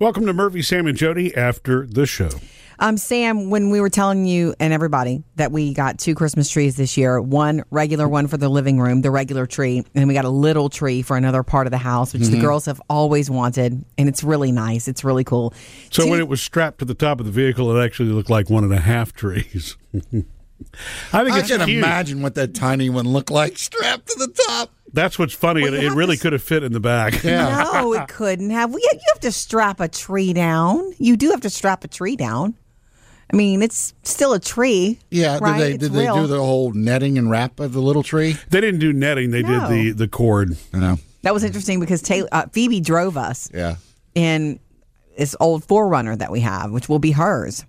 Welcome to Murphy, Sam, and Jody after the show. Um, Sam, when we were telling you and everybody that we got two Christmas trees this year, one regular one for the living room, the regular tree, and we got a little tree for another part of the house, which Mm-hmm. the girls have always wanted, and it's really nice. It's really cool. So Two- when it was strapped to the top of the vehicle, it actually looked like one and a half trees. I think I can cute. imagine what that tiny one looked like strapped to the top. That's what's funny. Well, it it really to- could have fit in the back. Yeah. no, it couldn't have. We, you have to strap a tree down. You do have to strap a tree down. I mean, it's still a tree. Yeah, right? did they It's did they do the whole netting and wrap of the little tree? They didn't do netting. They No. did the the cord. I know. That was interesting because Taylor, uh, Phoebe drove us. Yeah. in this old 4Runner that we have, which will be hers.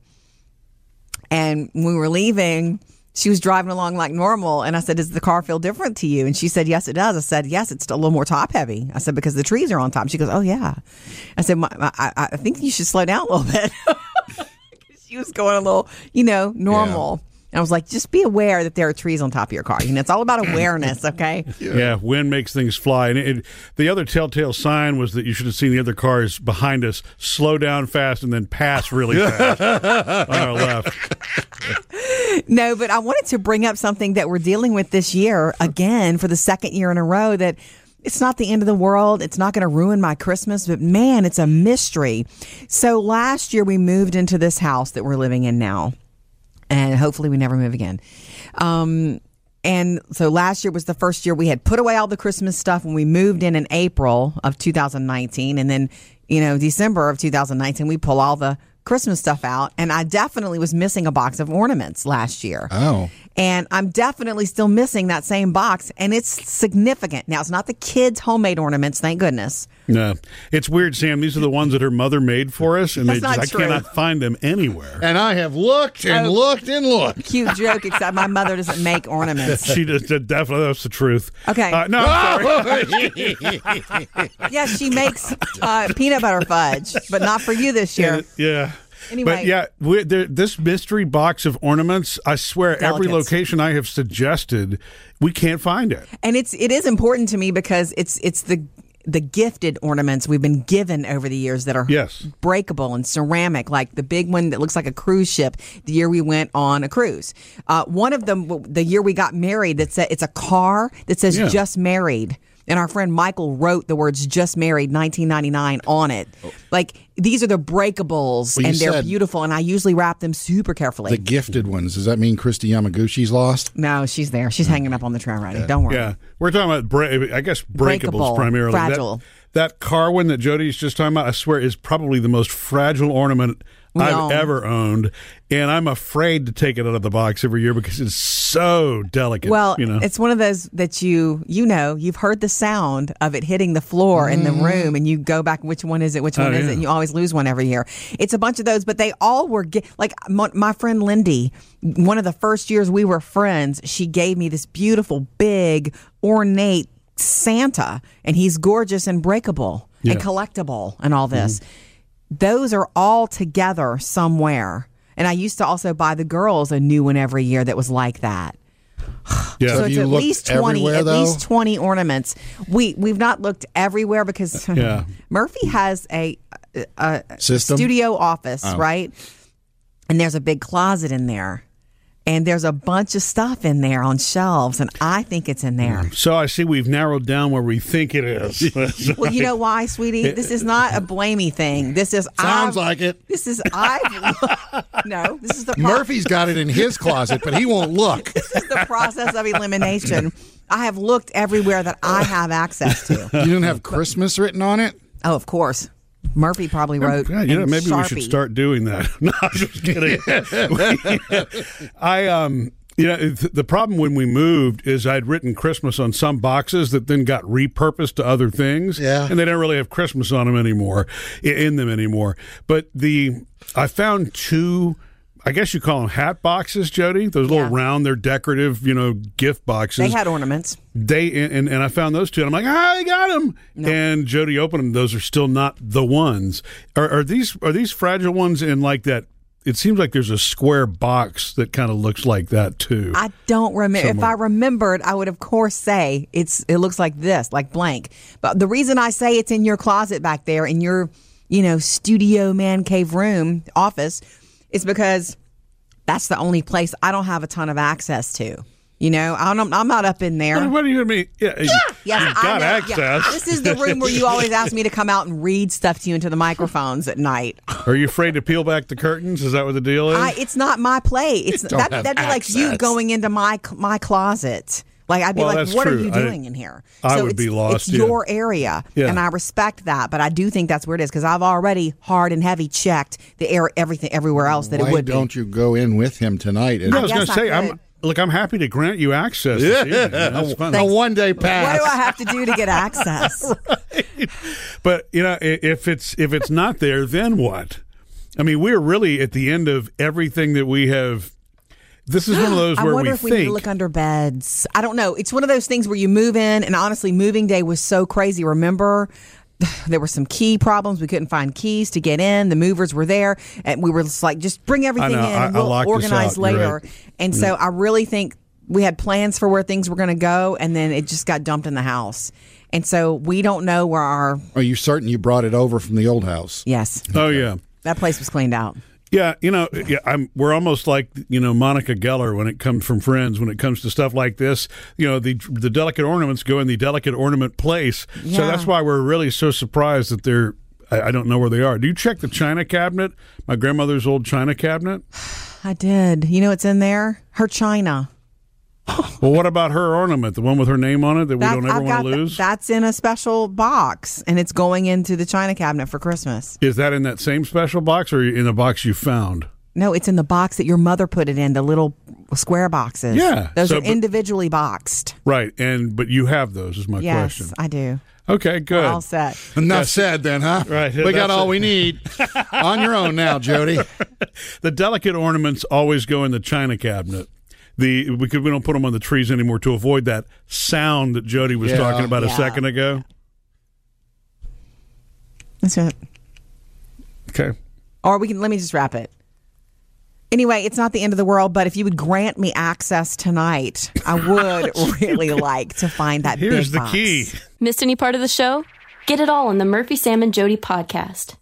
And we were leaving, she was driving along like normal. And I said, Does the car feel different to you? And she said, Yes, it does. I said, Yes, it's a little more top heavy. I said, Because the trees are on top. She goes, Oh, yeah. I said, I, I think you should slow down a little bit. she was going a little, you know, normal. And I was like, just be aware that there are trees on top of your car. You know, it's all about awareness, okay? Yeah. wind makes things fly. And it, the other telltale sign was that you should have seen the other cars behind us slow down fast and then pass really fast on our left. No, but I wanted to bring up something that we're dealing with this year again for the second year in a row that it's not the end of the world. It's not going to ruin my Christmas, but man, it's a mystery. So last year we moved into this house that we're living in now, and hopefully we never move again. Um, and so last year was the first year we had put away all the Christmas stuff when we moved in in April of 2019. And then, you know, December of 2019, we pull all the Christmas stuff out. And I definitely was missing a box of ornaments last year. Oh. And I'm definitely still missing that same box. And it's significant. Now, it's not the kids' homemade ornaments, thank goodness. No, it's weird, Sam. These are the ones that her mother made for us, and That's they just, not I true. cannot find them anywhere. And I have looked and Oh. looked and looked. Cute joke, except my mother doesn't make ornaments. She just definitely that's the truth. Okay. Uh, no, I'm sorry. Yes, she makes uh, peanut butter fudge, but not for you this year. Yeah. Anyway. But yeah, we there, this mystery box of ornaments, I swear, every location I have suggested, we can't find it. and it's it is important to me because it's it's the the gifted ornaments we've been given over the years that are Yes. breakable and ceramic, like the big one that looks like a cruise ship. The year we went on a cruise, uh, one of them, the year we got married, that said it's a car that says Yeah. "just married." And our friend Michael wrote the words "just married" 1999 on it. Oh. Like these are the breakables, Well, and they're beautiful. And I usually wrap them super carefully. The gifted ones. Does that mean Kristi Yamaguchi's lost? no, she's there. She's oh. hanging up on the tree already. Don't worry. Yeah, we're talking about, bra- I guess, breakables Breakable, primarily. Fragile. That, car one that Jody's just talking about, I swear, is probably the most fragile ornament We I've ever owned, and I'm afraid to take it out of the box every year because it's so delicate. Well, you know, it's one of those that you you know you've heard the sound of it hitting the floor in the room, and you go back. Which one is it? Which one Mm-hmm. Oh, is yeah. it? And you always lose one every year. It's a bunch of those, but they all were like my, my friend Lindy. One of the first years we were friends, she gave me this beautiful, big, ornate Santa, and he's gorgeous and breakable Yeah. and collectible and all this. Mm-hmm. Those are all together somewhere. And I used to also buy the girls a new one every year that was like that. yeah. So it's you at least twenty, at though? least twenty ornaments. We we've not looked everywhere because Yeah. Murphy has a, a, studio office, Oh. right? And there's a big closet in there, and there's a bunch of stuff in there on shelves, and I think it's in there. so I see we've narrowed down where we think it is. Well, you know why, sweetie? This is not a blamey thing. This is Sounds I've- like it. This is I. no, this is the pro- Murphy's got it in his closet, but he won't look. This is the process of elimination. I have looked everywhere that I have access to. You didn't have Christmas written on it? Oh, of course. Murphy probably wrote. Yeah, you know, in maybe we should start doing that. No, I'm just kidding. I um, you know, th- the problem when we moved is I'd written Christmas on some boxes that then got repurposed to other things. Yeah. and they don't really have Christmas on them anymore, in them anymore. But the I found two. I guess you call them hat boxes, Jody. Those little Yeah. round, they're decorative, you know, gift boxes. They had ornaments. They and, and I found those two, and I'm like, ah, I got them. And Jody opened them; those are still not the ones. Are, are these are these fragile ones in like that? It seems like there's a square box that kind of looks like that too. I don't remember. If I remembered, I would of course say it's. It looks like this, like blank. But the reason I say it's in your closet back there, in your you know, studio man cave room office is because that's the only place I don't have a ton of access to. You know, I don't, I'm not up in there. What do you mean? Yeah, you, Yes, you I got know. access. Yeah. This is the room where you always ask me to come out and read stuff to you into the microphones at night. Are you afraid to peel back the curtains? Is that what the deal is? I, it's not my play. It's that, that'd be like you going into my my closet. Like I'd be Well, like, that's "What are true. you I- doing in here?" I would it's, be lost, It's yeah. your area, Yeah. and I respect that. But I do think that's where it is because I've already hard and heavy checked the air, everything, everywhere else that Why it would be. don't you go in with him tonight? And I was going to say, I'm could. look. I'm happy to grant you access. This evening. That's fine. a one day pass. What do I have to do to get access? right. But you know, if it's if it's not there, then what? I mean, we're really at the end of everything that we have. This is one of those where I wonder we if we need to look under beds. I don't know. It's one of those things where you move in, and honestly, moving day was so crazy. Remember, there were some key problems. We couldn't find keys to get in. The movers were there, and we were just like, just bring everything know. in. I- and we'll locked us organize out. You're later. right. And so mm. I really think we had plans for where things were going to go, and then it just got dumped in the house. And so we don't know where our Are you certain you brought it over from the old house? yes oh yeah, that place was cleaned out. Yeah. You know, yeah. I'm. We're almost like you know Monica Geller when it comes from Friends. When it comes to stuff like this, you know, the the delicate ornaments go in the delicate ornament place. So that's why we're really so surprised that they're. I, I don't know where they are. Do you check the china cabinet? My grandmother's old china cabinet. I did. You know what's in there? Her china. Well, what about her ornament, the one with her name on it that we That- don't ever I've want got to th- lose? that's in a special box, and it's going into the china cabinet for Christmas. Is that in that same special box or in the box you found? No, it's in the box that your mother put it in, the little square boxes. Yeah, those so- are but- individually boxed. Right, and but you have those is my Yes, question. I do. Okay, good. We're all set. Enough said then, huh? Right, We got all it. we need. On your own now, Jody. The delicate ornaments always go in the china cabinet. The because we don't put them on the trees anymore to avoid that sound that Jody was Yeah. talking about a second ago. That's it. Okay. Or we can let me just wrap it. Anyway, it's not the end of the world, but if you would grant me access tonight, I would really like to find that Here's big the box. key. Missed any part of the show? Get it all on the Murphy, Sam, and Jody podcast.